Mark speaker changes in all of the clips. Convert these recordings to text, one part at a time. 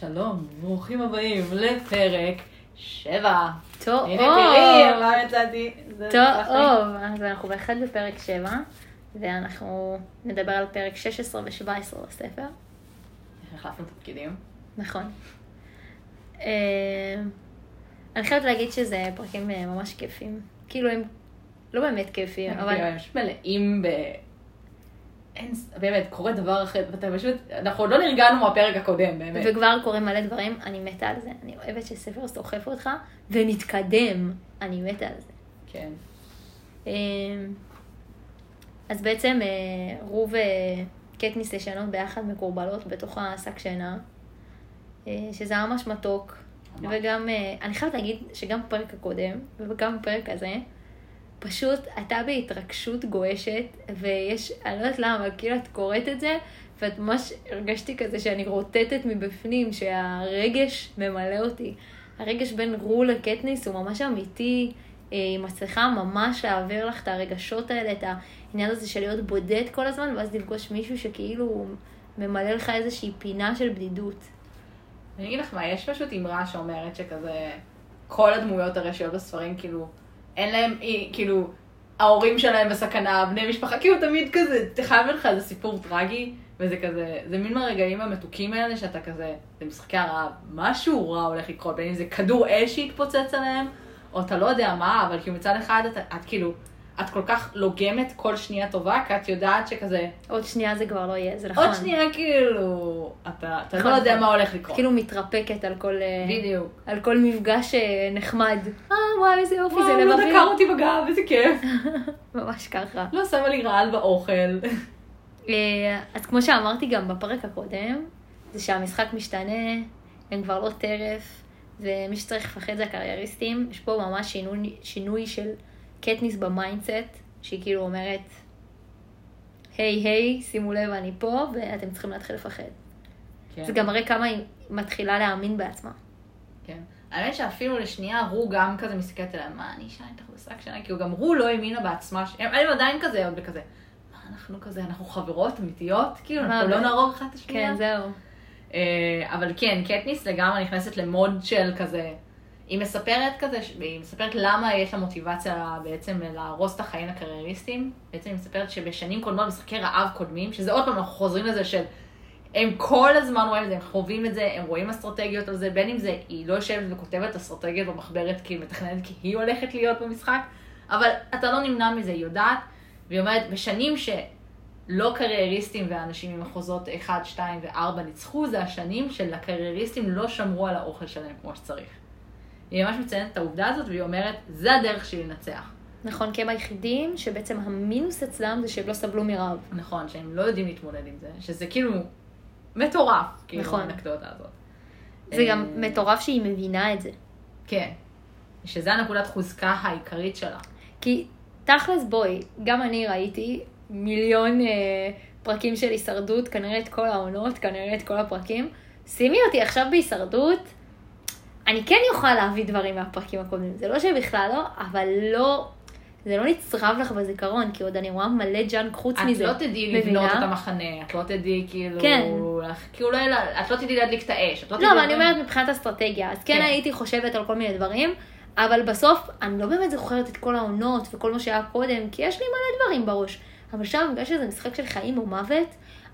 Speaker 1: שלום, ברוכים הבאים לפרק שבע.
Speaker 2: טוב,
Speaker 1: הנה תראי, מה? זה הצלחתי.
Speaker 2: טוב, אז אנחנו בהחלט בפרק 7, ואנחנו נדבר על פרק 16 ו-17 בספר,
Speaker 1: איך החלפנו תפקידים?
Speaker 2: נכון. אה, אני חייבת להגיד שזה פרקים אה, ממש כיפים. כאילו הם לא באמת כיפים, אבל
Speaker 1: הם מלאים ב... אין, באמת, קורה דבר אחר, ואתה פשוט, אנחנו עוד לא נרגענו מהפרק הקודם, באמת.
Speaker 2: וכבר קורים מלא דברים, אני מתה על זה. אני אוהבת שספר סוחף אותך ומתקדם, אני מתה על זה.
Speaker 1: כן.
Speaker 2: אה, אז בעצם אה, רו וקטניס ישנות ביחד מקורבלות בתוך השק שינה, אה, שזה ממש מתוק. וגם, אה, אני חייבת להגיד שגם בפרק הקודם, וגם בפרק הזה, פשוט הייתה בהתרגשות גועשת, ויש, אני לא יודעת למה, כאילו את קוראת את זה, ואת ממש הרגשתי כזה שאני רוטטת מבפנים, שהרגש ממלא אותי. הרגש בין רו לקטניס הוא ממש אמיתי, אה, היא מצליחה ממש להעביר לך את הרגשות האלה, את העניין הזה של להיות בודד כל הזמן, ואז לפגוש מישהו שכאילו ממלא לך איזושהי פינה של בדידות.
Speaker 1: אני אגיד לך מה, יש פשוט אמרה שאומרת שכזה, כל הדמויות הראשיות בספרים, כאילו, אין להם, כאילו, ההורים שלהם בסכנה, בני משפחה, כאילו תמיד כזה, חייב לך איזה סיפור טרגי, וזה כזה, זה מין מהרגעים המתוקים האלה שאתה כזה, זה משחקי הרעב, משהו רע הולך לקרות, בין אם זה כדור אש שיתפוצץ עליהם, או אתה לא יודע מה, אבל כאילו מצד אחד את, את כאילו, את כל כך לוגמת כל שנייה טובה, כי את יודעת שכזה,
Speaker 2: עוד שנייה זה כבר לא יהיה, זה נכון.
Speaker 1: עוד שנייה כאילו, אתה, אתה
Speaker 2: נכון,
Speaker 1: לא יודע
Speaker 2: נכון.
Speaker 1: מה הולך לקרות.
Speaker 2: כאילו מתרפקת על כל, אה,
Speaker 1: בדיוק.
Speaker 2: על כל מפגש אה, נחמד. אה, וואי, איזה יופי, זה
Speaker 1: וואו, לא
Speaker 2: לבבי.
Speaker 1: דקר אותי בגב, איזה כיף.
Speaker 2: ממש ככה.
Speaker 1: לא שמה לי רעל באוכל.
Speaker 2: אה, אז כמו שאמרתי גם בפרק הקודם, זה שהמשחק משתנה, הם כבר לא טרף, ומי שצריך לפחד זה הקרייריסטים. יש פה ממש שינוי, שינוי של קטניס ב mindset, שהיא כאילו אומרת, היי היי, שימו לב, אני פה, ואתם צריכים להתחיל לפחד.
Speaker 1: כן.
Speaker 2: זה גם מראה כמה היא מתחילה להאמין בעצמה.
Speaker 1: כן. האמת שאפילו לשנייה רו גם כזה מסתכלת עליה, מה אני אשן איתך בשק שנה? כאילו גם רו לא האמינה בעצמה, ש- הם הם עדיין כזה עוד בכזה, מה אנחנו כזה, אנחנו חברות אמיתיות? כאילו, אנחנו לא נהרוג אחת את השנייה?
Speaker 2: כן, זהו.
Speaker 1: אה, אבל כן, קטניס לגמרי נכנסת למוד של כזה, היא מספרת כזה, היא מספרת למה יש לה מוטיבציה בעצם להרוס את החיים הקרייריסטים. בעצם היא מספרת שבשנים קודמות, משחקי רעב קודמים, שזה עוד פעם, אנחנו חוזרים לזה של, הם כל הזמן רואים את זה, הם חווים את זה, הם רואים אסטרטגיות על זה, בין אם זה, היא לא יושבת וכותבת אסטרטגיות במחברת כי היא מתכננת כי היא הולכת להיות במשחק, אבל אתה לא נמנע מזה, היא יודעת, והיא אומרת, בשנים ש... לא קרייריסטים ואנשים ממחוזות 1, 2 ו-4 ניצחו, זה השנים של הקרייריסטים לא שמרו על האוכל שלהם כמו שצריך. היא ממש מציינת את העובדה הזאת, והיא אומרת, זה הדרך שלי לנצח.
Speaker 2: נכון, כי הם היחידים שבעצם המינוס אצלם זה שהם לא סבלו מרעב.
Speaker 1: נכון, שהם לא יודעים להתמודד עם זה, שזה כאילו מטורף, כאילו,
Speaker 2: נכון.
Speaker 1: האנקדוטה הזאת.
Speaker 2: זה גם
Speaker 1: אה,
Speaker 2: מטורף שהיא מבינה את זה.
Speaker 1: כן. שזה הנקודת חוזקה העיקרית שלה.
Speaker 2: כי תכלס בואי, גם אני ראיתי מיליון אה, פרקים של הישרדות, כנראה את כל העונות, כנראה את כל הפרקים. שימי אותי עכשיו בהישרדות, אני כן אוכל להביא דברים מהפרקים הקודמים. זה לא שבכלל לא, אבל לא, זה לא נצרב לך בזיכרון, כי עוד אני רואה מלא ג'אנק חוץ
Speaker 1: את
Speaker 2: מזה.
Speaker 1: לא תדעי? לבנות את המחנה, את לא תדעי כאילו...
Speaker 2: כן.
Speaker 1: כאילו לא, את לא תדעי להדליק את האש. את לא.
Speaker 2: לא, אבל אני
Speaker 1: דברים.
Speaker 2: אומרת מבחינת אסטרטגיה, אז כן
Speaker 1: כן.
Speaker 2: הייתי חושבת על כל מיני דברים, אבל בסוף אני לא באמת זוכרת את כל העונות וכל מה שהיה קודם, כי יש לי מלא דברים בראש. אבל שם, בגלל שזה משחק של חיים או מוות,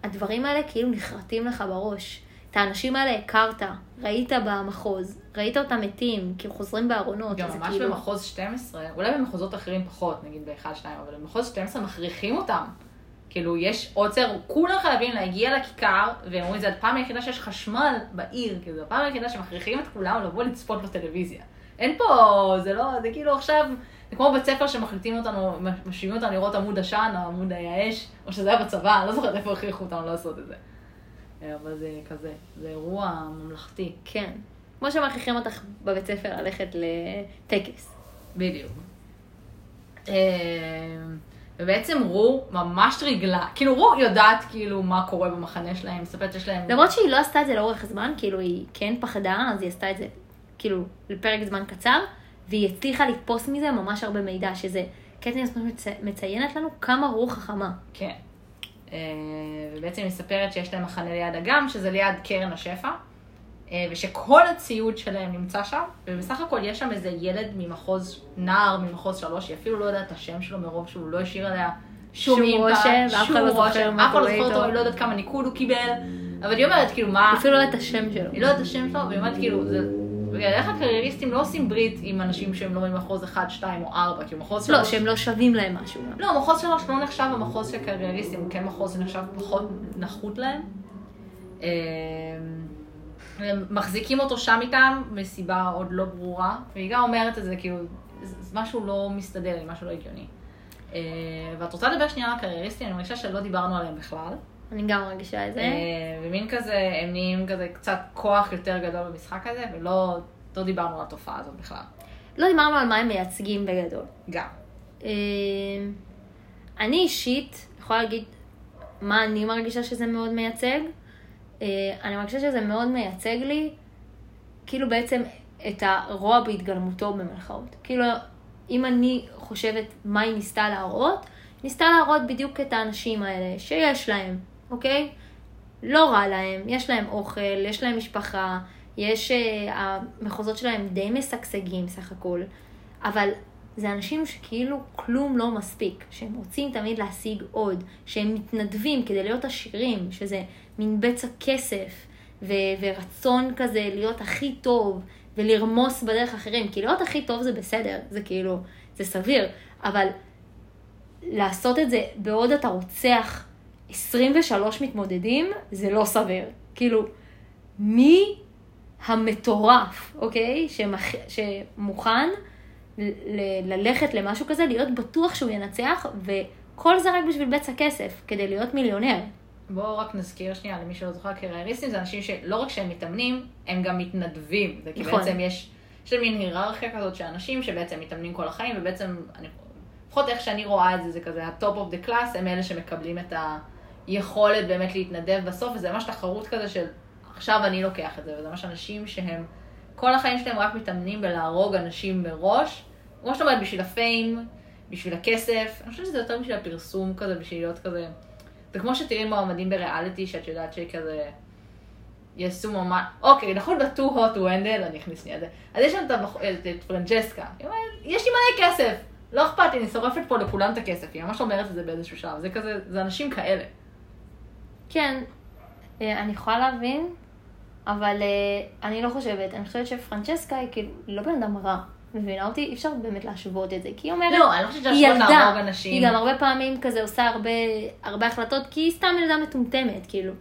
Speaker 2: הדברים האלה כאילו נחרטים לך בראש. את האנשים האלה הכרת, ראית במחוז, ראית אותם מתים, כאילו חוזרים בארונות,
Speaker 1: גם ממש
Speaker 2: כאילו...
Speaker 1: במחוז 12, אולי במחוזות אחרים פחות, נגיד ב-1, 2, אבל במחוז 12 מכריחים אותם. כאילו, יש עוצר, כולם חייבים להגיע לכיכר, והם אומרים, זה הפעם היחידה שיש חשמל בעיר, כאילו, זו הפעם היחידה שמכריחים את כולם לבוא לצפות בטלוויזיה. אין פה, זה לא, זה כאילו עכשיו, זה כמו בית ספר שמחליטים אותנו, משווים אותנו לראות עמוד עשן או עמוד האש, או שזה היה בצבא, אני לא זוכרת איפה הכריחו אותנו לעשות את זה. אבל זה כזה, זה אירוע ממלכתי.
Speaker 2: כן. כמו שמכריחים אותך בבית ספר ללכת לטקס.
Speaker 1: בדיוק. אה, ובעצם רו ממש ריגלה, כאילו רו יודעת כאילו מה קורה במחנה שלהם, מספרת שיש להם...
Speaker 2: למרות שהיא לא עשתה את זה לאורך זמן, כאילו היא כן פחדה, אז היא עשתה את זה כאילו לפרק זמן קצר, והיא הצליחה לתפוס מזה ממש הרבה מידע, שזה קטניס מצ... מציינת לנו כמה רוח חכמה.
Speaker 1: כן. אה, ובעצם היא מספרת שיש להם מחנה ליד אגם, שזה ליד קרן השפע. אה, ושכל הציוד שלהם נמצא שם, ובסך הכל יש שם איזה ילד ממחוז, נער ממחוז שלוש, שהיא אפילו לא יודעת את השם שלו מרוב שהוא לא השאיר עליה שום אימפקט,
Speaker 2: לא
Speaker 1: שום רושם, אף אחד לא
Speaker 2: קורה
Speaker 1: זוכר אותו. היא לא יודעת כמה ניקוד הוא קיבל, אבל היא אומרת, כאילו, מה...
Speaker 2: אפילו לא את השם שלו.
Speaker 1: היא לא יודעת את השם שלו, והיא אומרת, כאילו, זה... בגלל איך הקרייריסטים לא עושים ברית עם אנשים שהם לא ממחוז 1, 2 או 4, כאילו מחוז
Speaker 2: לא,
Speaker 1: 3...
Speaker 2: שהם לא שווים להם משהו.
Speaker 1: לא, מחוז 3 לא נחשב המחוז של קרייריסטים, הוא כן מחוז שנחשב פחות נחות להם. אה, הם מחזיקים אותו שם איתם מסיבה עוד לא ברורה, והיא גם אומרת את זה, כאילו, זה משהו לא מסתדר לי, משהו לא הגיוני. אה, ואת רוצה לדבר שנייה על הקרייריסטים? אני מרגישה שלא דיברנו עליהם בכלל.
Speaker 2: אני גם מרגישה את זה.
Speaker 1: אה, ומין כזה, הם נהיים כזה קצת כוח יותר גדול במשחק הזה, ולא לא דיברנו על התופעה הזאת בכלל.
Speaker 2: לא דיברנו על מה הם מייצגים בגדול.
Speaker 1: גם.
Speaker 2: אה, אני אישית יכולה להגיד מה אני מרגישה שזה מאוד מייצג. אה, אני מרגישה שזה מאוד מייצג לי, כאילו בעצם את הרוע בהתגלמותו במרכאות. כאילו, אם אני חושבת מה היא ניסתה להראות, ניסתה להראות בדיוק את האנשים האלה שיש להם, אוקיי? לא רע להם, יש להם אוכל, יש להם משפחה, יש... אה, המחוזות שלהם די משגשגים סך הכל, אבל זה אנשים שכאילו כלום לא מספיק, שהם רוצים תמיד להשיג עוד, שהם מתנדבים כדי להיות עשירים, שזה מין בצע כסף ו- ורצון כזה להיות הכי טוב ולרמוס בדרך אחרים, כי להיות הכי טוב זה בסדר, זה כאילו, זה סביר, אבל לעשות את זה בעוד אתה רוצח 23 מתמודדים, זה לא סביר. כאילו, מי המטורף, אוקיי? שמח... שמוכן ל- ללכת למשהו כזה, להיות בטוח שהוא ינצח, וכל זה רק בשביל בצע כסף, כדי להיות מיליונר.
Speaker 1: בואו רק נזכיר שנייה למי שלא זוכר, קרייריסטים זה אנשים שלא רק שהם מתאמנים, הם גם מתנדבים. זה כי
Speaker 2: נכון.
Speaker 1: בעצם יש, יש מין היררכיה כזאת של אנשים שבעצם מתאמנים כל החיים, ובעצם, אני, לפחות איך שאני רואה את זה, זה כזה ה-top of the class, הם אלה שמקבלים את היכולת באמת להתנדב בסוף, וזה ממש תחרות כזה של עכשיו אני לוקח את זה, וזה ממש אנשים שהם, כל החיים שלהם רק מתאמנים בלהרוג אנשים מראש, כמו שאת אומרת, בשביל הפיים, בשביל הכסף, אני חושבת שזה יותר בשביל הפרסום כזה, בשביל להיות כזה... זה כמו שתראי מועמדים בריאליטי, שאת יודעת שכזה... יעשו ממש... אוקיי, נכון ב-too hot to handle, אני אכניס שנייה את זה. אז יש הבח... את, את פרנג'סקה. היא אומרת, יש לי מלא כסף, לא אכפת לי, אני שורפת פה לכולם את הכסף. היא ממש אומרת את זה באיזשהו שלב. זה כזה, זה אנשים כאלה.
Speaker 2: כן, אה, אני יכולה להבין, אבל אה, אני לא חושבת. אני חושבת שפרנצ'סקה היא כאילו לא בן אדם רע. מבינה אותי? אי אפשר באמת להשוות את זה. כי היא אומרת,
Speaker 1: לא, אני לא חושבת שהשוות. להרוג אנשים.
Speaker 2: היא גם הרבה פעמים כזה עושה הרבה, הרבה החלטות, כי היא סתם ילדה מטומטמת, כאילו.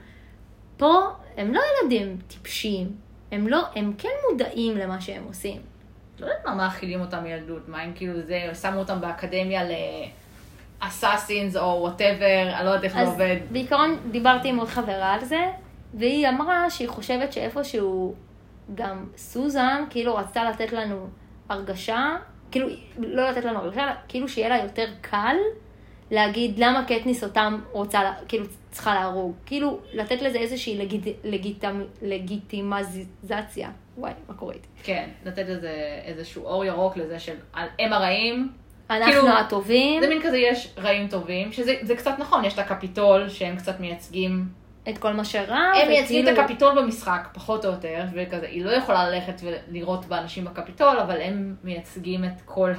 Speaker 2: פה הם לא ילדים טיפשים. הם לא, הם כן מודעים למה שהם עושים.
Speaker 1: לא יודעת מה מאכילים אותם מילדות, מה אם כאילו זה, שמו אותם באקדמיה ל assassins או whatever, אני לא יודעת איך זה
Speaker 2: אז
Speaker 1: עובד.
Speaker 2: בעיקרון דיברתי עם עוד חברה על זה, והיא אמרה שהיא חושבת שאיפשהו גם סוזן כאילו רצתה לתת לנו הרגשה, כאילו לא לתת לנו הרגשה, כאילו שיהיה לה יותר קל להגיד למה קטניס אותם רוצה, כאילו צריכה להרוג. כאילו לתת לזה איזושהי לגיט, לגיטמ, לגיטימציה. וואי, מה קורה איתי?
Speaker 1: כן, לתת איזה, איזשהו אור ירוק לזה של הם הרעים.
Speaker 2: אנחנו
Speaker 1: כאילו,
Speaker 2: הטובים,
Speaker 1: זה מין כזה, יש רעים טובים, שזה זה קצת נכון, יש את הקפיטול שהם קצת מייצגים,
Speaker 2: את כל מה שרע,
Speaker 1: הם מייצגים את
Speaker 2: וכאילו-
Speaker 1: הקפיטול במשחק, פחות או יותר, וכזה, היא לא יכולה ללכת ולראות באנשים בקפיטול, אבל הם מייצגים את כל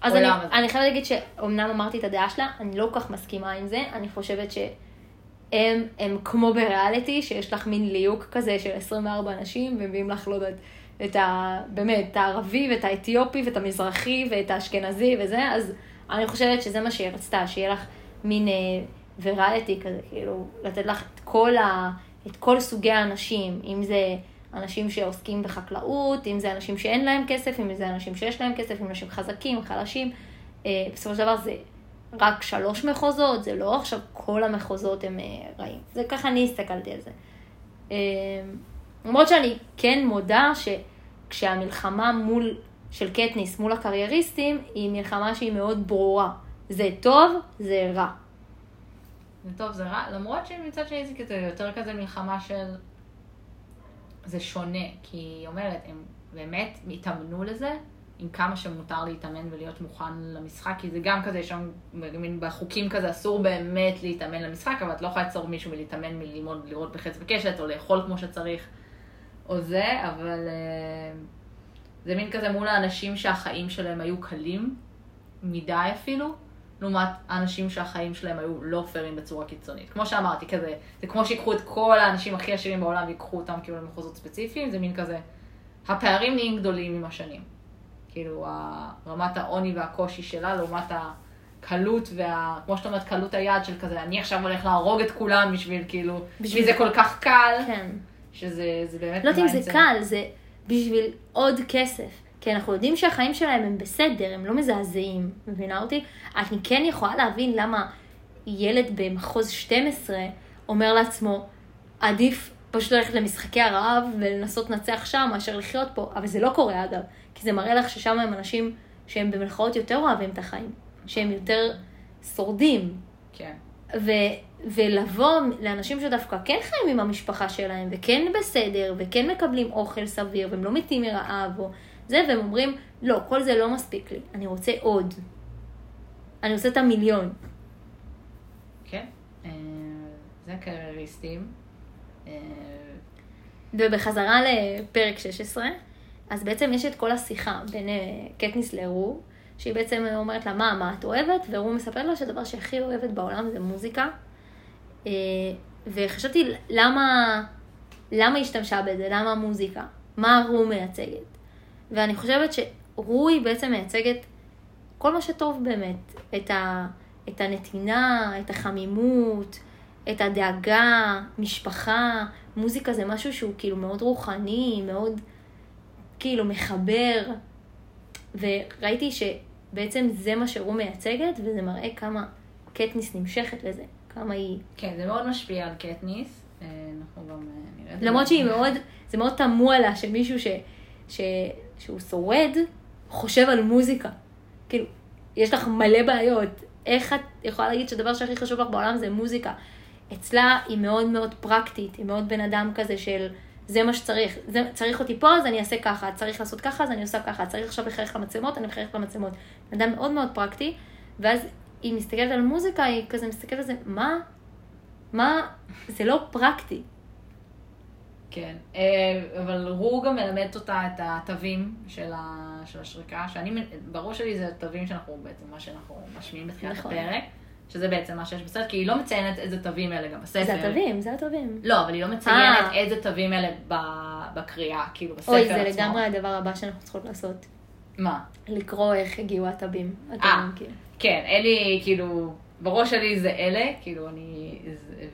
Speaker 2: אז אני,
Speaker 1: העולם הזה.
Speaker 2: אני חייבת להגיד שאומנם אמרתי את הדעה שלה, אני לא כל כך מסכימה עם זה, אני חושבת שהם הם כמו בריאליטי, שיש לך מין ליהוק כזה של 24 אנשים, ומביאים לך, לא יודעת, את ה... באמת, את הערבי ואת האתיופי ואת המזרחי ואת האשכנזי וזה, אז אני חושבת שזה מה שהיא רצתה, שיהיה לך מין אה, וריאליטי כזה, כאילו, לתת לך את כל, ה... את כל סוגי האנשים, אם זה אנשים שעוסקים בחקלאות, אם זה אנשים שאין להם כסף, אם זה אנשים שיש להם כסף, אם אנשים חזקים, חלשים. אה, בסופו של דבר זה רק שלוש מחוזות, זה לא עכשיו כל המחוזות הם אה, רעים. זה ככה אני הסתכלתי על זה. למרות שאני כן מודה שכשהמלחמה מול, של קטניס מול הקרייריסטים, היא מלחמה שהיא מאוד ברורה. זה טוב, זה רע.
Speaker 1: זה טוב, זה רע, למרות שמצד שני זה כזה יותר כזה מלחמה של... זה שונה, כי היא אומרת, הם באמת התאמנו לזה, עם כמה שמותר להתאמן ולהיות מוכן למשחק, כי זה גם כזה, יש שם מין בחוקים כזה, אסור באמת להתאמן למשחק, אבל את לא יכולה לעצור מישהו מלהתאמן, מללמוד, לראות בחץ וקשת, או לאכול כמו שצריך, או זה, אבל אה, זה מין כזה מול האנשים שהחיים שלהם היו קלים, מדי אפילו, לעומת האנשים שהחיים שלהם היו לא פיירים בצורה קיצונית. כמו שאמרתי, כזה, זה כמו שיקחו את כל האנשים הכי עשירים בעולם ויקחו אותם כאילו למחוזות ספציפיים, זה מין כזה, הפערים נהיים גדולים עם השנים. כאילו, רמת העוני והקושי שלה לעומת הקלות וה... כמו שאת אומרת, קלות היד של כזה, אני עכשיו הולך להרוג את כולם בשביל כאילו, בשביל זה כל כך קל,
Speaker 2: כן.
Speaker 1: שזה זה באמת...
Speaker 2: לא יודעת אם זה קל, זה בשביל עוד כסף. כי אנחנו יודעים שהחיים שלהם הם בסדר, הם לא מזעזעים, מבינה אותי? אני כן יכולה להבין למה ילד במחוז 12 אומר לעצמו, עדיף פשוט ללכת למשחקי הרעב ולנסות לנצח שם מאשר לחיות פה, אבל זה לא קורה אגב, כי זה מראה לך ששם הם אנשים שהם במרכאות יותר אוהבים את החיים, שהם יותר שורדים.
Speaker 1: כן.
Speaker 2: ו- ולבוא לאנשים שדווקא כן חיים עם המשפחה שלהם, וכן בסדר, וכן מקבלים אוכל סביר, והם לא מתים מרעב, או זה, והם אומרים, לא, כל זה לא מספיק לי, אני רוצה עוד. אני רוצה את המיליון.
Speaker 1: כן, אה, זה הקרייריסטים. אה,
Speaker 2: ובחזרה לפרק 16, אז בעצם יש את כל השיחה בין אה, קטניס לרו, שהיא בעצם אומרת לה, מה, מה את אוהבת? ורו מספר לה שהדבר שהכי אוהבת בעולם זה מוזיקה. וחשבתי, למה, למה השתמשה בזה? למה מוזיקה? מה רו מייצגת? ואני חושבת שרו היא בעצם מייצגת כל מה שטוב באמת, את, ה, את הנתינה, את החמימות, את הדאגה, משפחה, מוזיקה זה משהו שהוא כאילו מאוד רוחני, מאוד כאילו מחבר, וראיתי שבעצם זה מה שרו מייצגת, וזה מראה כמה קטניס נמשכת לזה, כמה היא...
Speaker 1: כן, זה מאוד משפיע על קטניס, אה, אנחנו גם אה, נראה את
Speaker 2: זה. למרות שהיא מאוד, זה מאוד תמוה לה שמישהו ש... ש... שהוא שורד, חושב על מוזיקה. כאילו, יש לך מלא בעיות. איך את יכולה להגיד שהדבר שהכי חשוב לך בעולם זה מוזיקה? אצלה היא מאוד מאוד פרקטית, היא מאוד בן אדם כזה של זה מה שצריך, זה, צריך אותי פה אז אני אעשה ככה, צריך לעשות ככה אז אני עושה ככה, צריך עכשיו לחייך למצלמות, אני מחייך למצלמות. בן אדם מאוד מאוד פרקטי, ואז היא מסתכלת על מוזיקה, היא כזה מסתכלת על זה, מה? מה? זה לא פרקטי.
Speaker 1: כן, אה, אבל הוא גם מלמד אותה את התווים של, ה, של השריקה, שאני, בראש שלי זה התווים שאנחנו בעצם, מה שאנחנו משמיעים בתחילת נכון. הפרק, שזה בעצם מה שיש בסרט, כי היא לא מציינת איזה תווים אלה גם בספר.
Speaker 2: זה התווים, זה התווים.
Speaker 1: לא, אבל היא לא מציינת 아. אה. איזה תווים אלה בקריאה, כאילו בספר
Speaker 2: אוי, זה עצמו. לגמרי הדבר הבא שאנחנו צריכות לעשות.
Speaker 1: מה?
Speaker 2: לקרוא איך הגיעו התווים.
Speaker 1: אה, כאילו. כן, אלי, כאילו... בראש שלי זה אלה, כאילו אני,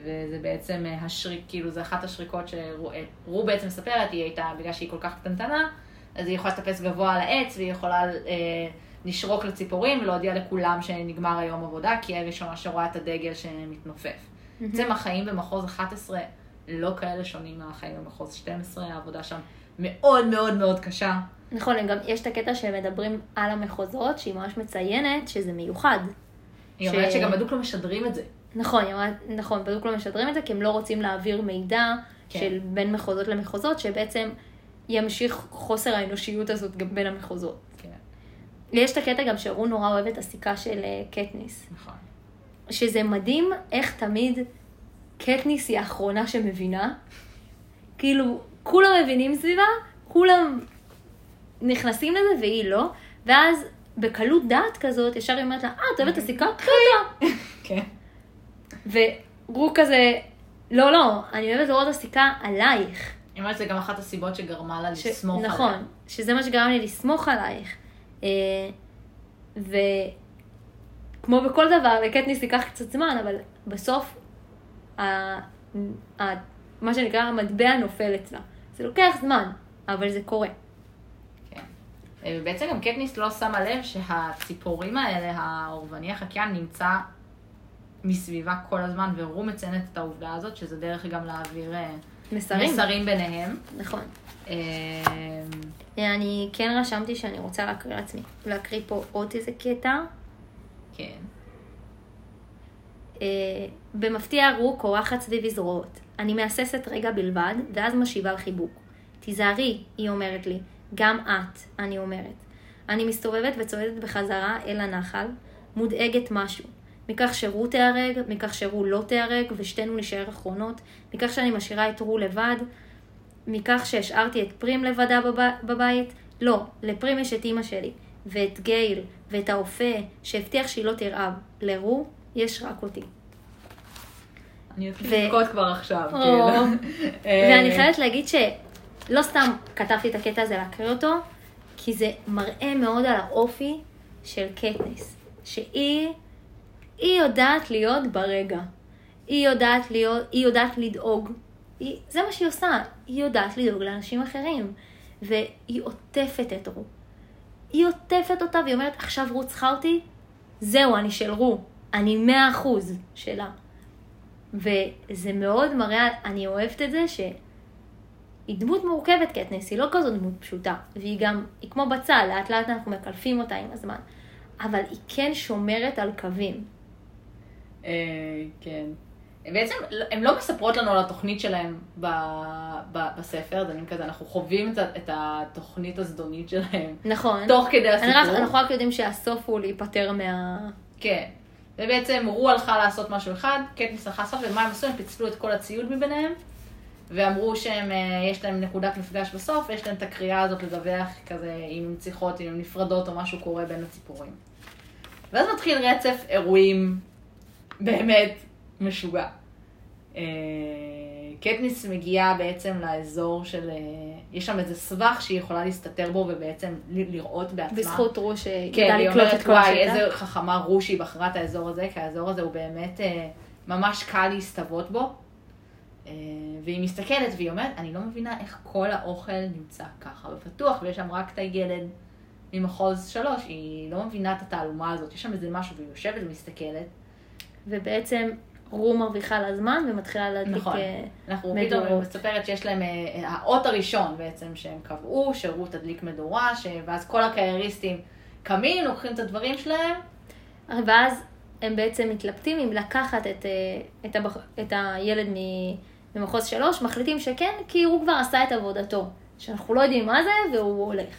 Speaker 1: וזה בעצם השריק, כאילו זה אחת השריקות שרו בעצם מספרת, היא הייתה, בגלל שהיא כל כך קטנטנה, אז היא יכולה לטפס גבוה על העץ, והיא יכולה אה, לשרוק לציפורים ולהודיע לכולם שנגמר היום עבודה, כי היא הראשונה שרואה את הדגל שמתנופף. בעצם mm-hmm. החיים במחוז 11 לא כאלה שונים מהחיים במחוז 12, העבודה שם מאוד מאוד מאוד קשה.
Speaker 2: נכון, גם יש את הקטע שהם מדברים על המחוזות, שהיא ממש מציינת שזה מיוחד.
Speaker 1: היא אומרת שגם בדוק לא משדרים את זה.
Speaker 2: נכון, היא אומרת, נכון, בדוק לא משדרים את זה, כי הם לא רוצים להעביר מידע כן. של בין מחוזות למחוזות, שבעצם ימשיך חוסר האנושיות הזאת גם בין המחוזות.
Speaker 1: כן.
Speaker 2: יש את הקטע גם שרו נורא אוהב את הסיכה של אה, קטניס.
Speaker 1: נכון.
Speaker 2: שזה מדהים איך תמיד קטניס היא האחרונה שמבינה. כאילו, כולם מבינים סביבה, כולם נכנסים לזה והיא לא, ואז בקלות דעת כזאת, ישר היא אומרת לה, אה, את אוהבת את הסיכה? קחי אותה.
Speaker 1: כן.
Speaker 2: ורו כזה, לא, לא, אני אוהבת לראות את הסיכה עלייך.
Speaker 1: היא אומרת, זה גם אחת הסיבות שגרמה לה לסמוך עליה.
Speaker 2: נכון, שזה מה שגרם לי לסמוך עלייך. אה, וכמו בכל דבר, לקטניס ייקח קצת זמן, אבל בסוף, מה שנקרא, המטבע נופל אצלה. זה לוקח זמן, אבל זה קורה.
Speaker 1: ובעצם גם קטניס לא שמה לב שהציפורים האלה, האורבני החקיין, נמצא מסביבה כל הזמן, ורו מציינת את העובדה הזאת, שזה דרך גם להעביר אה, מסרים, מסרים ביניהם.
Speaker 2: נכון. אה, אני כן רשמתי שאני רוצה להקריא לעצמי, להקריא פה עוד איזה קטע.
Speaker 1: כן.
Speaker 2: אה, במפתיע רו קורחת סביבי זרועות. אני מהססת רגע בלבד, ואז משיבה על חיבוק. תיזהרי, היא אומרת לי. גם את, אני אומרת. אני מסתובבת וצועדת בחזרה אל הנחל, מודאגת משהו. מכך שרו תיהרג, מכך שרו לא תיהרג, ושתינו נשאר אחרונות, מכך שאני משאירה את רו לבד, מכך שהשארתי את פרים לבדה בב- בבית? לא, לפרים יש את אימא שלי, ואת גייל, ואת האופה, שהבטיח שהיא לא תרעב. לרו, יש רק אותי.
Speaker 1: אני אתחיל
Speaker 2: ו-
Speaker 1: לבכות כבר עכשיו,
Speaker 2: או.
Speaker 1: כאילו.
Speaker 2: ואני
Speaker 1: אה,
Speaker 2: חייבת להגיד שלא סתם כתבתי את הקטע הזה להקריא אותו, כי זה מראה מאוד על האופי של קטניס. שהיא, היא יודעת להיות ברגע. היא יודעת להיות, היא יודעת לדאוג. היא, זה מה שהיא עושה, היא יודעת לדאוג לאנשים אחרים. והיא עוטפת את רו. היא עוטפת אותה והיא אומרת, עכשיו רו צריכה אותי, זהו, אני של רו. אני מאה אחוז שלה. וזה מאוד מראה, אני אוהבת את זה שהיא דמות מורכבת קטניס, היא לא כזאת דמות פשוטה. והיא גם, היא כמו בצל, לאט לאט אנחנו מקלפים אותה עם הזמן. אבל היא כן שומרת על קווים.
Speaker 1: אה, כן. בעצם הן לא מספרות לנו על התוכנית שלהם ב, ב, בספר, זה מין כזה, אנחנו חווים את, את התוכנית הזדונית שלהם
Speaker 2: נכון.
Speaker 1: תוך כדי
Speaker 2: אני
Speaker 1: הסיפור.
Speaker 2: אנחנו רק יודעים שהסוף הוא להיפטר מה...
Speaker 1: כן. ובעצם רו הלכה לעשות משהו אחד, קטניס הלכה לעשות, ומה הם עשו? הם פיצלו את כל הציוד מביניהם, ואמרו שיש להם נקודת מפגש בסוף, ויש להם את הקריאה הזאת לדווח כזה, אם הן צריכות, אם הן נפרדות, או משהו קורה בין הציפורים. ואז מתחיל רצף אירועים באמת משוגע. קטניס מגיעה בעצם לאזור של, אה, יש שם איזה סבך שהיא יכולה להסתתר בו ובעצם לראות בעצמה.
Speaker 2: בזכות רו
Speaker 1: כן,
Speaker 2: שידע
Speaker 1: היא
Speaker 2: לקלוט
Speaker 1: אומרת,
Speaker 2: את כל
Speaker 1: וואי,
Speaker 2: השטח.
Speaker 1: איזה חכמה רו שהיא בחרה את האזור הזה, כי האזור הזה הוא באמת אה, ממש קל להסתוות בו. אה, והיא מסתכלת והיא אומרת, אני לא מבינה איך כל האוכל נמצא ככה ופתוח, ויש שם רק את הילד ממחוז שלוש, היא לא מבינה את התעלומה הזאת, יש שם איזה משהו, והיא יושבת ומסתכלת.
Speaker 2: ובעצם רו מרוויחה לה זמן ומתחילה להדליק...
Speaker 1: נכון.
Speaker 2: אה,
Speaker 1: אנחנו
Speaker 2: מדורות.
Speaker 1: פתאום מספרת שיש להם, אה, האות הראשון בעצם שהם קבעו, שרות תדליק מדורה, ש... ואז כל הקרייריסטים קמים, לוקחים את הדברים שלהם,
Speaker 2: ואז הם בעצם מתלבטים אם לקחת את, אה, את, הבח... את הילד ממחוז שלוש, מחליטים שכן, כי הוא כבר עשה את עבודתו. שאנחנו לא יודעים מה זה, והוא הולך.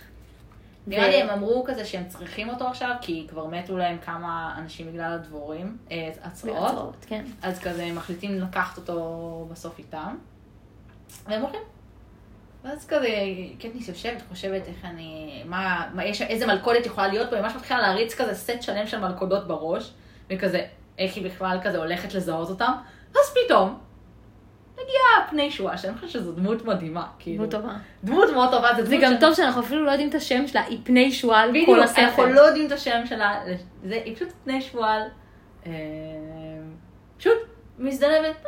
Speaker 1: נראה לי הם אמרו כזה שהם צריכים אותו עכשיו, כי כבר מתו להם כמה אנשים בגלל הדבורים, אה, הצרעות,
Speaker 2: כן.
Speaker 1: אז כזה הם מחליטים לקחת אותו בסוף איתם, והם הולכים. ואז כזה, קטניס יושבת, חושבת איך אני, מה, מה יש, איזה מלכודת יכולה להיות פה, היא ממש מתחילה להריץ כזה סט שלם של מלכודות בראש, וכזה, איך היא בכלל כזה הולכת לזהות אותם, אז פתאום, מגיעה פני שואה, שאני חושבת שזו דמות מדהימה, כאילו,
Speaker 2: דמות טובה.
Speaker 1: דמות מאוד טובה, זה
Speaker 2: זה
Speaker 1: דמות
Speaker 2: גם
Speaker 1: שאני-
Speaker 2: טוב שאנחנו אפילו לא יודעים את השם שלה, היא פני שועל
Speaker 1: בדיוק,
Speaker 2: כל הספר.
Speaker 1: אנחנו לא יודעים את השם שלה, זה, היא פשוט פני שועל, אה, פשוט מזדנבת,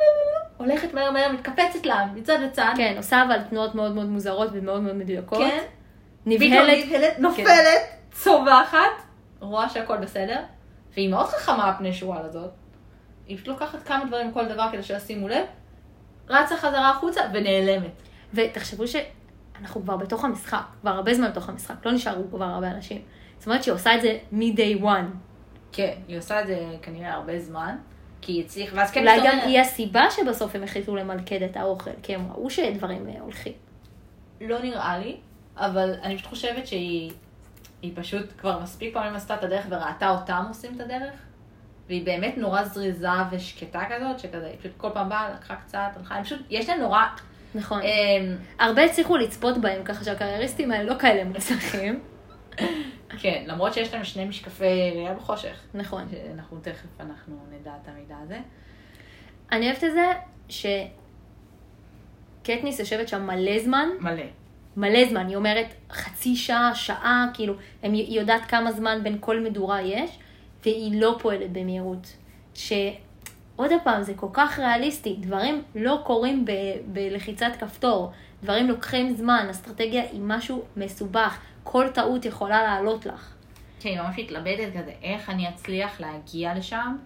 Speaker 1: הולכת מהר מהר, מתקפצת לה מצד לצד,
Speaker 2: כן, עושה אבל תנועות מאוד מאוד מוזרות ומאוד מאוד מדויקות.
Speaker 1: כן,
Speaker 2: נבהלת.
Speaker 1: נבהלת, נופלת, צווחת, רואה שהכל בסדר, והיא מאוד חכמה הפני שועל הזאת, היא פשוט לוקחת כמה דברים מכל דבר כדי שישימו לב, רצה חזרה החוצה ונעלמת.
Speaker 2: ותחשבו שאנחנו כבר בתוך המשחק, כבר הרבה זמן בתוך המשחק, לא נשארו כבר הרבה אנשים. זאת אומרת שהיא עושה את זה מ-day one.
Speaker 1: כן, היא עושה את זה כנראה הרבה זמן, כי היא הצליחה, ואז כן,
Speaker 2: אולי גם היא הסיבה שבסוף הם החליטו למלכד את האוכל, כי הם ראו שדברים אה, הולכים.
Speaker 1: לא נראה לי, אבל אני פשוט חושבת שהיא היא פשוט כבר מספיק פעמים עשתה את הדרך וראתה אותם עושים את הדרך, והיא באמת נורא זריזה ושקטה כזאת, שכזה, היא פשוט כל פעם באה, לקחה קצת, הלכה, הם פשוט, יש להם נורא,
Speaker 2: נכון.
Speaker 1: אמ,
Speaker 2: הרבה הצליחו לצפות בהם, ככה שהקרייריסטים האלה לא כאלה מוצלחים.
Speaker 1: כן, למרות שיש להם שני משקפי ראייה בחושך.
Speaker 2: נכון.
Speaker 1: אנחנו תכף, אנחנו נדע את המידע הזה.
Speaker 2: אני אוהבת את זה שקטניס יושבת שם מלא זמן,
Speaker 1: מלא.
Speaker 2: מלא זמן, היא אומרת חצי שעה, שעה, כאילו, הם- היא יודעת כמה זמן בין כל מדורה יש, והיא לא פועלת במהירות. שעוד פעם, זה כל כך ריאליסטי, דברים לא קורים ב- בלחיצת כפתור, דברים לוקחים זמן, אסטרטגיה היא משהו מסובך, כל טעות יכולה לעלות לך.
Speaker 1: כן, היא ממש מתלבטת כזה, איך אני אצליח להגיע לשם,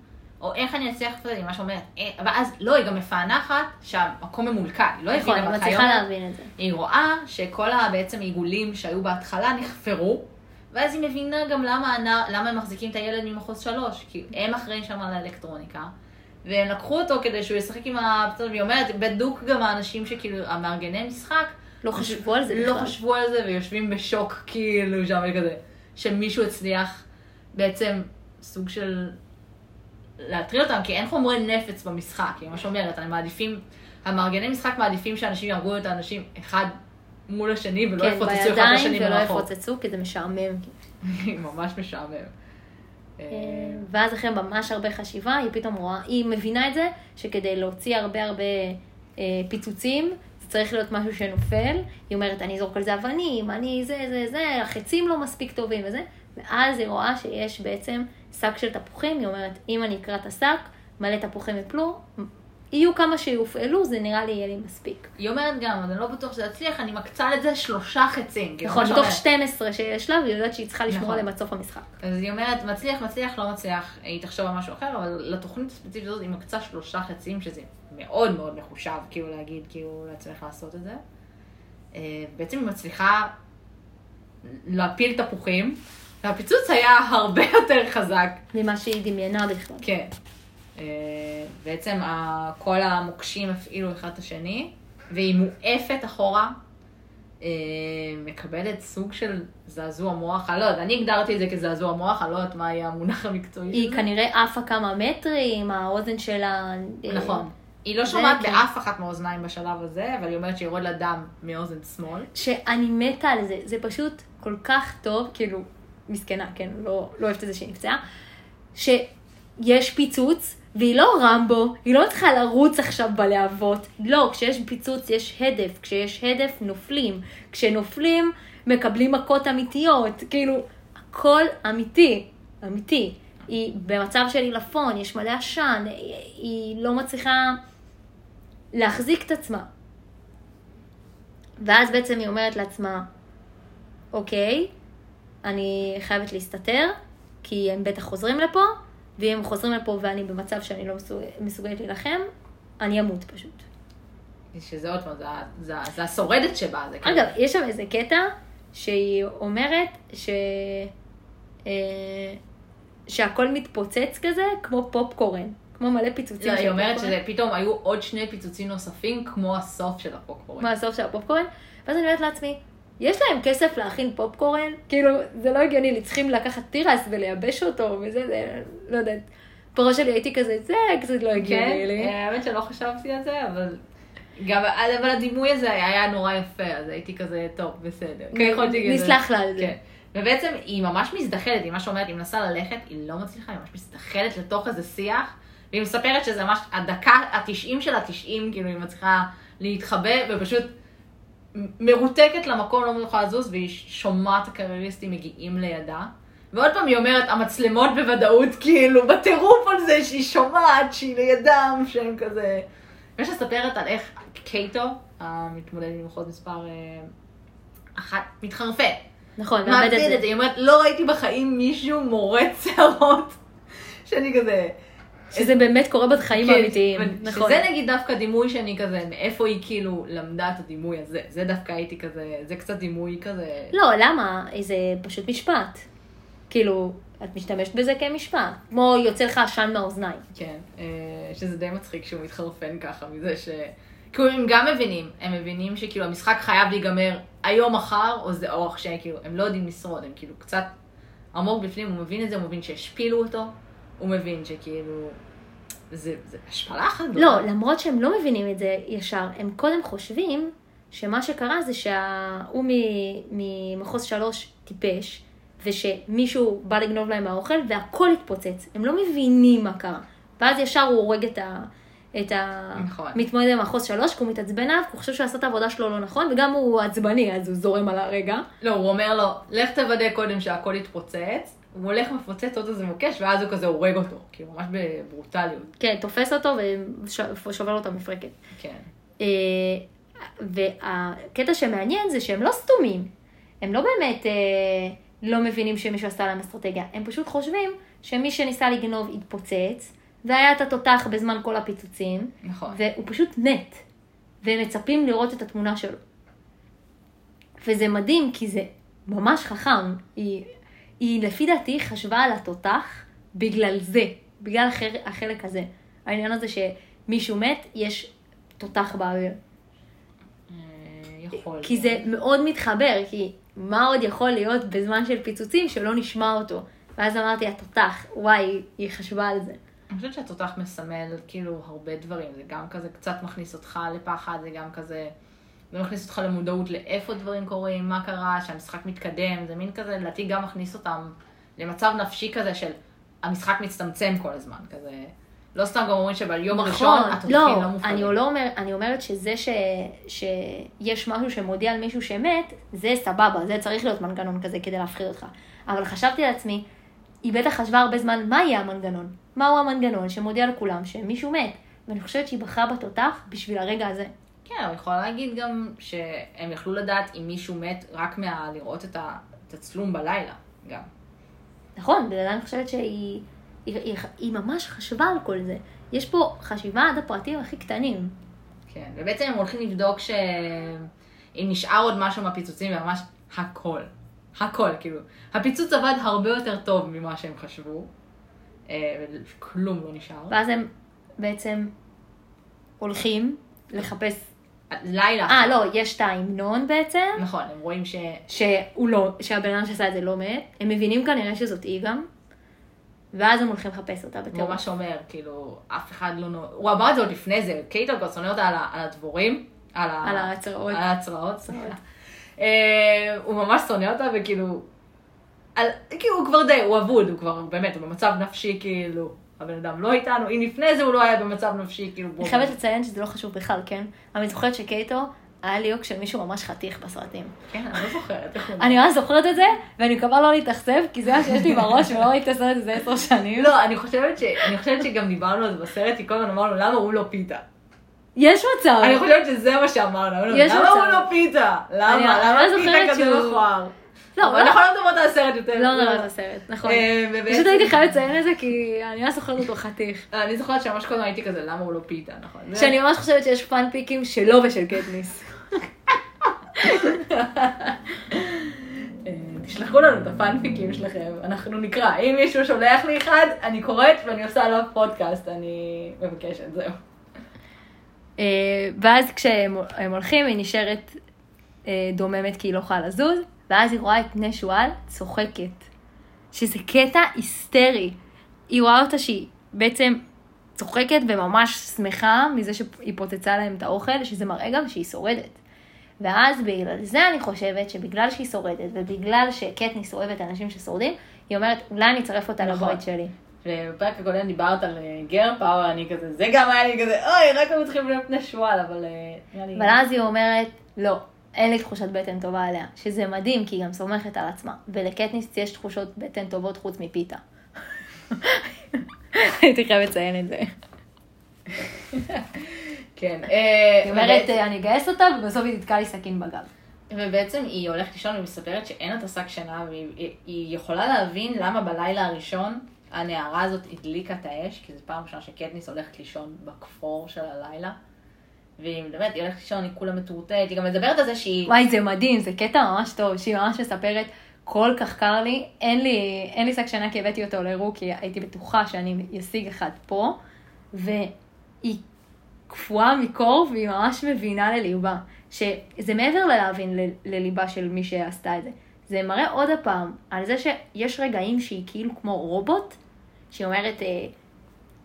Speaker 1: או איך אני אצליח לעשות את זה, היא ממש אומרת, אה, ואז, לא, היא גם מפענחת שהמקום ממולכד, היא לא
Speaker 2: נכון,
Speaker 1: הבינה
Speaker 2: מצליחה
Speaker 1: היא אומרת,
Speaker 2: להבין את זה.
Speaker 1: היא רואה שכל ה- בעצם עיגולים שהיו בהתחלה נחפרו, ואז היא מבינה גם למה, למה הם מחזיקים את הילד ממחוז שלוש, כי הם אחראים שם על האלקטרוניקה, והם לקחו אותו כדי שהוא ישחק עם הפצצות, והיא אומרת, בדוק גם האנשים שכאילו, המארגני משחק,
Speaker 2: לא חשבו על זה
Speaker 1: לא
Speaker 2: בכלל.
Speaker 1: חשבו על זה ויושבים בשוק כאילו שם כזה, שמישהו הצליח בעצם סוג של להטריל אותם, כי אין חומרי נפץ במשחק, היא ממש אומרת, הם מעדיפים, המארגני משחק מעדיפים שאנשים יהרגו את האנשים אחד מול השני ולא
Speaker 2: כן,
Speaker 1: יפוצצו אחד לשני
Speaker 2: בידיים ולא
Speaker 1: מרחוק.
Speaker 2: יפוצצו, כי זה משעמם.
Speaker 1: ממש משעמם. אה,
Speaker 2: ואז אחרי ממש הרבה חשיבה, היא פתאום רואה, היא מבינה את זה, שכדי להוציא הרבה הרבה אה, פיצוצים, זה צריך להיות משהו שנופל. היא אומרת, אני אזרוק על זה אבנים, אני זה, זה, זה, החצים לא מספיק טובים וזה. ואז היא רואה שיש בעצם שק של תפוחים, היא אומרת, אם אני אקרא את השק, מלא תפוחים יפלו, יהיו כמה שיופעלו, זה נראה לי יהיה לי מספיק.
Speaker 1: היא אומרת גם, אבל אני לא בטוח שזה יצליח, אני מקצה לזה שלושה חצים. כאילו,
Speaker 2: נכון, מתוך
Speaker 1: שאומר-
Speaker 2: 12 שיש לה, והיא יודעת שהיא צריכה לשמור
Speaker 1: נכון.
Speaker 2: עליהם עד סוף המשחק.
Speaker 1: אז היא אומרת, מצליח, מצליח, לא מצליח, היא תחשוב על משהו אחר, אבל לתוכנית הספציפית הזאת היא מקצה שלושה חצים, שזה מאוד מאוד מחושב, כאילו להגיד, כאילו לעצמך לעשות את זה. אה, בעצם היא מצליחה להפיל תפוחים, והפיצוץ היה הרבה יותר חזק.
Speaker 2: ממה שהיא דמיינה בכלל.
Speaker 1: כן. אה, בעצם כל המוקשים הפעילו אחד את השני, והיא מואפת אחורה, אה, מקבלת סוג של זעזוע מוח, אני לא יודעת, אני הגדרתי את זה כזעזוע מוח, אני לא יודעת מה יהיה המונח המקצועי
Speaker 2: היא. כנראה עפה כמה מטרים, האוזן שלה... אה,
Speaker 1: נכון. היא לא שומעת
Speaker 2: כן.
Speaker 1: באף אחת מהאוזניים בשלב הזה, אבל היא אומרת שיורד לה דם מאוזן שמאל.
Speaker 2: שאני מתה על זה, זה פשוט כל כך טוב, כאילו, מסכנה, כן, לא, לא אוהבת את זה שהיא נפצעה, שיש פיצוץ, והיא לא רמבו, היא לא צריכה לרוץ עכשיו בלהבות, לא, כשיש פיצוץ יש הדף, כשיש הדף נופלים, כשנופלים מקבלים מכות אמיתיות, כאילו, הכל אמיתי, אמיתי. היא במצב של עילפון, יש מלא עשן, היא, היא לא מצליחה להחזיק את עצמה. ואז בעצם היא אומרת לעצמה, אוקיי, אני חייבת להסתתר, כי הם בטח חוזרים לפה, ואם הם חוזרים לפה ואני במצב שאני לא מסוג... מסוגלת להילחם, אני אמות פשוט.
Speaker 1: שזה עוד פעם, זה, זה, זה השורדת שבה. זה כאילו-
Speaker 2: אגב, יש שם איזה קטע שהיא אומרת ש... אה, שהכל מתפוצץ כזה, כמו פופקורן, כמו מלא פיצוצים
Speaker 1: לא,
Speaker 2: של
Speaker 1: היא אומרת
Speaker 2: פופקורן.
Speaker 1: שפתאום היו עוד שני פיצוצים נוספים, כמו הסוף של הפופקורן.
Speaker 2: מה הסוף של הפופקורן, ואז אני אומרת לעצמי, יש להם כסף להכין פופקורן? כאילו, זה לא הגיוני, לי צריכים לקחת תירס ולייבש אותו וזה, זה, לא יודעת. בראש שלי הייתי כזה, זה קצת לא
Speaker 1: כן,
Speaker 2: הגיוני לי.
Speaker 1: האמת שלא חשבתי על זה, אבל... גם, אבל הדימוי הזה היה, היה נורא יפה, אז הייתי כזה, טוב, בסדר. כן.
Speaker 2: נסלח לה על זה.
Speaker 1: כן. ובעצם היא ממש מזדחלת, היא מה שאומרת, היא מנסה ללכת, היא לא מצליחה, היא ממש מזדחלת לתוך איזה שיח, והיא מספרת שזה ממש הדקה התשעים של התשעים, כאילו היא מצליחה להתחבא, ופשוט מרותקת למקום, לא יכולה לזוז, והיא שומעת הקרייריסטים מגיעים לידה. ועוד פעם היא אומרת, המצלמות בוודאות כאילו בטירוף על זה שהיא שומעת שהיא לידם, שהם כזה... ויש מספרת על איך קייטו, המתמודד עם מחוז מספר אה, אחת, מתחרפן.
Speaker 2: נכון, מאבד את זה.
Speaker 1: היא אומרת, לא ראיתי בחיים מישהו מורט שערות, שאני כזה...
Speaker 2: שזה באמת קורה בחיים
Speaker 1: כן,
Speaker 2: האמיתיים. נכון.
Speaker 1: שזה נגיד דווקא דימוי שאני כזה, מאיפה היא כאילו למדה את הדימוי הזה. זה דווקא הייתי כזה, זה קצת דימוי כזה...
Speaker 2: לא, למה? זה פשוט משפט. כאילו, את משתמשת בזה כמשפט. כמו יוצא לך עשן מהאוזניים.
Speaker 1: כן, אה, שזה די מצחיק שהוא מתחרפן ככה מזה ש... כאילו הם גם מבינים, הם מבינים שכאילו המשחק חייב להיגמר היום מחר, או זה אורח שכאילו, הם לא יודעים לשרוד, הם כאילו קצת עמוק בפנים, הוא מבין את זה, הוא מבין שהשפילו אותו, הוא מבין שכאילו, זה, זה השפלה אחת גדולה.
Speaker 2: לא, למרות שהם לא מבינים את זה ישר, הם קודם חושבים שמה שקרה זה שההוא ממחוז שלוש טיפש, ושמישהו בא לגנוב להם מהאוכל והכל התפוצץ. הם לא מבינים מה קרה. ואז ישר הוא הורג את ה... את
Speaker 1: נכון.
Speaker 2: המתמודד במחוז שלוש, כי הוא מתעצבן עליו, הוא חושב שהוא עשה את העבודה שלו לא נכון, וגם הוא עצבני, אז הוא זורם על הרגע.
Speaker 1: לא, הוא אומר לו, לך תוודא קודם שהכל יתפוצץ, הוא הולך מפוצץ עוד איזה מוקש, ואז הוא כזה הורג אותו, כאילו ממש בברוטליות,
Speaker 2: כן, תופס אותו ושובר לו את המפרקת.
Speaker 1: כן.
Speaker 2: אה, והקטע שמעניין זה שהם לא סתומים. הם לא באמת אה, לא מבינים שמישהו עשה להם אסטרטגיה. הם פשוט חושבים שמי שניסה לגנוב התפוצץ, והיה את התותח בזמן כל הפיצוצים,
Speaker 1: נכון.
Speaker 2: והוא פשוט מת. והם מצפים לראות את התמונה שלו. וזה מדהים, כי זה ממש חכם. היא, היא לפי דעתי חשבה על התותח בגלל זה, בגלל החלק, החלק הזה. העניין הזה שמישהו מת, יש תותח באוויר.
Speaker 1: אה, יכול.
Speaker 2: כי זה מאוד מתחבר, כי מה עוד יכול להיות בזמן של פיצוצים שלא נשמע אותו? ואז אמרתי, התותח, וואי, היא חשבה על זה.
Speaker 1: אני חושבת שהתותח מסמל כאילו הרבה דברים, זה גם כזה קצת מכניס אותך לפחד, זה גם כזה, זה מכניס אותך למודעות לאיפה דברים קורים, מה קרה, שהמשחק מתקדם, זה מין כזה, לדעתי גם מכניס אותם למצב נפשי כזה של המשחק מצטמצם כל הזמן, כזה, לא סתם גם אומרים שביום הראשון התותחים
Speaker 2: לא,
Speaker 1: לא מופעלים.
Speaker 2: אני, לא אומר, אני אומרת שזה ש, שיש משהו שמודיע על מישהו שמת, זה סבבה, זה צריך להיות מנגנון כזה כדי להפחיד אותך. אבל חשבתי לעצמי, היא בטח חשבה הרבה זמן, מה יהיה המנגנון? מהו המנגנון שמודיע לכולם שמישהו מת? ואני חושבת שהיא בחרה בתותח בשביל הרגע הזה.
Speaker 1: כן, אבל יכולה להגיד גם שהם יכלו לדעת אם מישהו מת רק מהלראות את ה- את הצלום בלילה, גם.
Speaker 2: נכון, בגלל אני חושבת שהיא היא, היא, היא ממש חשבה על כל זה. יש פה חשיבה עד הפרטים הכי קטנים.
Speaker 1: כן, ובעצם הם הולכים לבדוק שאם נשאר עוד משהו מהפיצוצים, וממש הכל. הכל, כאילו. הפיצוץ עבד הרבה יותר טוב ממה שהם חשבו. אה, כלום לא נשאר.
Speaker 2: ואז הם בעצם הולכים לחפש...
Speaker 1: לילה.
Speaker 2: אה, לא, יש את ההמנון בעצם,
Speaker 1: נכון, הם רואים ש...
Speaker 2: שהוא לא, שהבן אדם שעשה את זה לא מת. הם מבינים כנראה שזאת היא גם. ואז הם הולכים לחפש אותה
Speaker 1: הוא
Speaker 2: בטירוף.
Speaker 1: ממש אומר, כאילו, אף אחד לא... נו- הוא אמר את זה עוד לפני זה, קייטו כבר שונא אותה על על הדבורים. על
Speaker 2: על ההצרעות.
Speaker 1: על ההצרעות, סליחה. אה, הוא ממש שונא אותה, וכאילו... על, כאילו, הוא כבר די, הוא אבוד, הוא כבר באמת, הוא במצב נפשי, כאילו, הבן אדם לא איתנו, אם לפני זה הוא לא היה במצב נפשי, כאילו, בוא.
Speaker 2: אני חייבת לציין שזה לא חשוב בכלל, כן? אבל אני זוכרת שקייטו היה ליהוק של מישהו ממש חתיך בסרטים.
Speaker 1: כן, אני לא זוכרת.
Speaker 2: אני ממש זוכרת את זה, ואני מקווה לא להתאכזב, כי זה מה שיש לי בראש, ולא ראיתי את הסרט הזה עשר שנים.
Speaker 1: לא, אני חושבת שגם דיברנו על זה בסרט, כי כל הזמן אמרנו, למה הוא לא פיתה?
Speaker 2: יש מצב.
Speaker 1: אני חושבת שזה מה שאמרנו, למה. הוא לא פיתה? למה? למה
Speaker 2: לא
Speaker 1: פיתה כזה מכוער?
Speaker 2: לא,
Speaker 1: אבל
Speaker 2: לא.
Speaker 1: אנחנו לא מדברות על הסרט יותר.
Speaker 2: לא נראה את הסרט, נכון.
Speaker 1: אה,
Speaker 2: פשוט הייתי חייבת לציין את זה, כי אני ממש זוכרת אותו חתיך.
Speaker 1: אני זוכרת שממש קודם הייתי כזה, למה הוא לא פיתה, נכון?
Speaker 2: שאני ממש חושבת שיש פאנפיקים שלו ושל קטניס.
Speaker 1: אה, תשלחו לנו את הפאנפיקים שלכם, אנחנו נקרא. אם מישהו שולח לי אחד, אני קוראת ואני עושה עליו פודקאסט, אני מבקשת, זהו.
Speaker 2: אה, ואז כשהם הם הולכים, היא נשארת אה, דוממת כי היא לא יכולה לזוז, ואז היא רואה את בני שועל צוחקת. שזה קטע היסטרי. היא רואה אותה שהיא בעצם צוחקת וממש שמחה מזה שהיא פוצצה להם את האוכל, שזה מראה גם שהיא שורדת. ואז בגלל זה אני חושבת שבגלל שהיא שורדת, ובגלל שקטניס אוהבת אנשים ששורדים, היא אומרת, אולי אני אצרף אותה
Speaker 1: נכון.
Speaker 2: לבית שלי.
Speaker 1: ובפרק הקודם דיברת על אה, גר פאוור, אני כזה, זה גם היה לי כזה, אוי, רק היו צריכים להיות בני שועל, אבל אה, נראה לי...
Speaker 2: אבל אז היא אומרת, לא, אין לי תחושת בטן טובה עליה, שזה מדהים, כי היא גם סומכת על עצמה. ולקטניס יש תחושות בטן טובות חוץ מפיתה. הייתי חייבת לציין את זה.
Speaker 1: כן. אה,
Speaker 2: היא אומרת,
Speaker 1: ובעצם-
Speaker 2: אני אגייס אותה, ובסוף היא תתקע לי סכין בגב.
Speaker 1: ובעצם היא הולכת לישון ומספרת שאין לה את השק שינה, והיא היא יכולה להבין למה בלילה הראשון הנערה הזאת הדליקה את האש, כי זו פעם ראשונה שקטניס הולכת לישון בכפור של הלילה. והיא באמת, היא הולכת לישון, היא כולה מטורטטת, היא גם מדברת על זה שהיא...
Speaker 2: וואי, זה מדהים, זה קטע ממש טוב, שהיא ממש מספרת, כל כך קר לי, אין לי, אין לי שק שינה כי הבאתי אותו לרו, כי הייתי בטוחה שאני אשיג אחד פה, והיא קפואה מקור, והיא ממש מבינה לליבה, שזה מעבר ללהבין ל- לליבה של מי שעשתה את זה. זה מראה עוד הפעם על זה שיש רגעים שהיא כאילו כמו רובוט, שהיא אומרת, אה,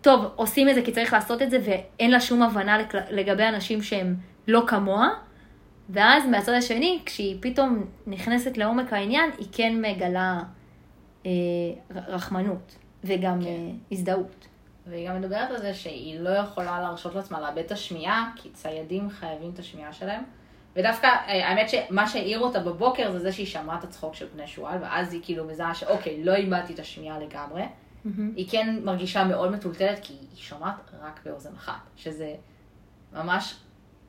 Speaker 2: טוב, עושים את זה כי צריך לעשות את זה, ואין לה שום הבנה לגבי אנשים שהם לא כמוה, ואז מהצד השני, כשהיא פתאום נכנסת לעומק העניין, היא כן מגלה אה, רחמנות, וגם
Speaker 1: כן.
Speaker 2: אה, הזדהות.
Speaker 1: והיא גם מדברת על זה שהיא לא יכולה להרשות לעצמה לאבד את השמיעה, כי ציידים חייבים את השמיעה שלהם. ודווקא, אה, האמת שמה שהעיר אותה בבוקר זה זה שהיא שמעה את הצחוק של בני שועל, ואז היא כאילו מזהה שאוקיי, לא איבדתי את השמיעה לגמרי. היא כן מרגישה מאוד מטולטלת, כי היא שומעת רק באוזן אחת, שזה ממש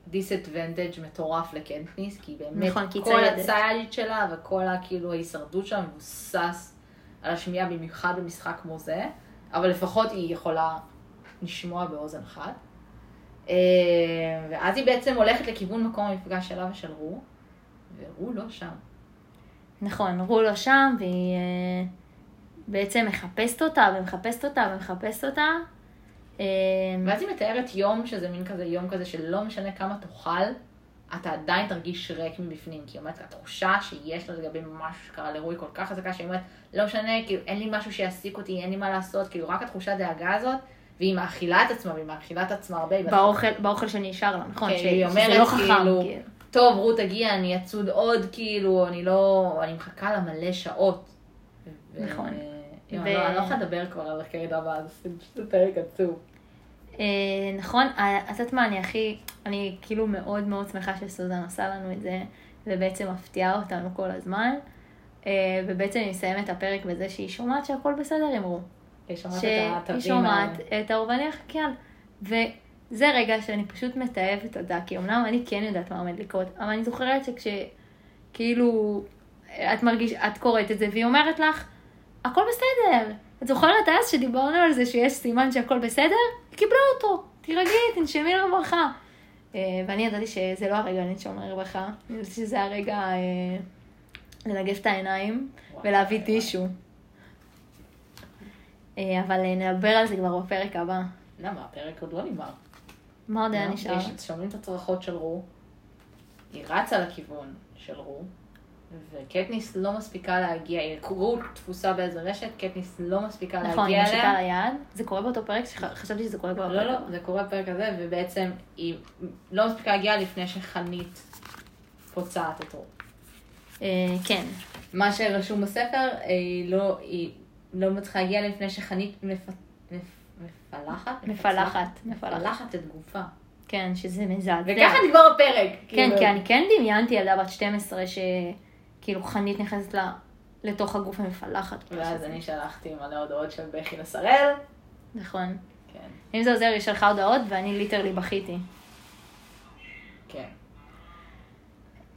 Speaker 1: disadvantage מטורף לקטניס, כי באמת
Speaker 2: נכון, כי
Speaker 1: כל. הצייד שלה וכל ה- כאילו ההישרדות שלה מבוסס על השמיעה, במיוחד במשחק כמו זה, אבל לפחות היא יכולה לשמוע באוזן אחת. אה, ואז היא בעצם הולכת לכיוון מקום המפגש שלה ושל רו, ורו לא שם.
Speaker 2: נכון, רו לא שם, והיא אה, בעצם מחפשת אותה, ומחפשת אותה, ומחפשת אותה. אה,
Speaker 1: ואז היא מתארת יום שזה מין כזה יום כזה שלא משנה כמה תאכל, אתה עדיין תרגיש ריק מבפנים. כי היא אומרת, התחושה שיש לה לגבי משהו שקרה לרועי כל כך חזקה, שהיא אומרת, לא משנה, כאילו אין לי משהו שיעסיק אותי, אין לי מה לעשות, כאילו רק התחושת דאגה הזאת, והיא מאכילה את עצמה, והיא מאכילה את עצמה הרבה.
Speaker 2: באוכל, באוכל שנשאר לה, נכון?
Speaker 1: כן,
Speaker 2: ש-
Speaker 1: היא
Speaker 2: שזה
Speaker 1: אומרת
Speaker 2: לא חכם,
Speaker 1: כאילו,
Speaker 2: כאילו.
Speaker 1: טוב, רות הגיעה, אני אצוד עוד, כאילו, אני לא, אני מחכה לה מלא שעות.
Speaker 2: נכון.
Speaker 1: ו-
Speaker 2: ו-
Speaker 1: אני לא- אני לא יכולה לדבר כבר על הקטע הבא, זה פשוט פרק עצוב.
Speaker 2: אה, נכון, אה, את יודעת מה, אני הכי, אני כאילו מאוד מאוד שמחה שסוזן עושה לנו את זה, ובעצם מפתיעה אותנו כל הזמן. אה, ובעצם היא מסיימת את הפרק בזה שהיא שומעת שהכל בסדר עם רו.
Speaker 1: היא שומעת את
Speaker 2: שהיא
Speaker 1: התווים
Speaker 2: שומעת
Speaker 1: האלה.
Speaker 2: את האורבני החקיין. וזה רגע שאני פשוט מתעבת אותה, כי אמנם אני כן יודעת מה עומד לקרות, אבל אני זוכרת שכשכאילו את מרגיש, את קוראת את זה והיא אומרת לך, הכל בסדר. את זוכרת אז שדיברנו על זה שיש סימן שהכל בסדר? היא קיבלה אותו, תירגעי, תנשמי לרווחה. אה, ואני ידעתי שזה לא הרגע לנשום לרווחה, אני ידעתי שזה הרגע אה, לנגב את העיניים ולהביא טישו. אה, אבל נדבר על זה כבר בפרק הבא.
Speaker 1: למה, הפרק עוד לא נגמר.
Speaker 2: מה עוד היה? נשאר?
Speaker 1: שומעים את הצרחות של רו, היא רצה לכיוון של רו, וקטניס לא מספיקה להגיע, היא- רו תפוסה באיזה רשת, קטניס לא מספיקה
Speaker 2: נכון, היא
Speaker 1: להגיע אליה.
Speaker 2: ליד. זה קורה באותו פרק? חשבתי שזה קורה כבר
Speaker 1: לא,
Speaker 2: בפרק
Speaker 1: לא,
Speaker 2: הבא.
Speaker 1: זה קורה בפרק הזה, ובעצם היא לא מספיקה להגיע לפני שחנית פוצעת את רו.
Speaker 2: אה, כן.
Speaker 1: מה שרשום בספר, היא לא, היא לא מצליחה להגיע לפני שחנית מפ... מפ... מפלחת?
Speaker 2: מפלחת, מפלחת.
Speaker 1: את גופה.
Speaker 2: כן, שזה מזעזע.
Speaker 1: וככה נגמר הפרק.
Speaker 2: כן,
Speaker 1: כאילו.
Speaker 2: כי אני כן דמיינתי ילדה בת 12 שכאילו חנית נכנסת לה לתוך הגוף המפלחת.
Speaker 1: ואז אני שלחתי מלא הודעות של בכי לשראל.
Speaker 2: נכון.
Speaker 1: כן,
Speaker 2: אם זה עוזר, היא שלחה הודעות ואני literally בכיתי.
Speaker 1: כן.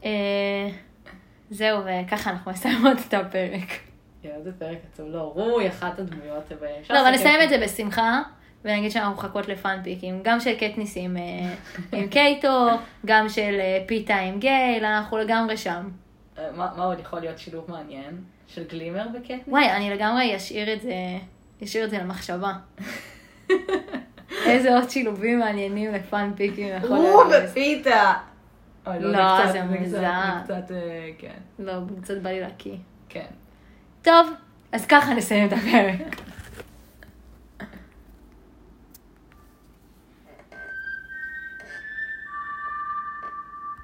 Speaker 2: אה, זהו, וככה אנחנו מסיימות את הפרק.
Speaker 1: איזה פרק עצוב. לא, רו היא אחת הדמויות.
Speaker 2: לא, אבל נסיים את זה בשמחה, ונגיד שאנחנו מחכות לפאנפיקים, גם של קטניס עם, אה, עם קייטו, גם של אה, פיתה עם גייל, אנחנו לגמרי שם.
Speaker 1: אה, מה מה עוד יכול להיות שילוב מעניין? של גלימר וקטניס?
Speaker 2: וואי, אני לגמרי אשאיר את זה, אשאיר את זה למחשבה. איזה עוד שילובים מעניינים לפאנפיקים יכול
Speaker 1: רו
Speaker 2: להיות.
Speaker 1: ופיתה! אוי,
Speaker 2: לא,
Speaker 1: קצת-
Speaker 2: זה מוזר.
Speaker 1: קצת, אה, כן,
Speaker 2: לא, קצת בא לי להקיא.
Speaker 1: כן.
Speaker 2: טוב, אז ככה נסיים את הפרק.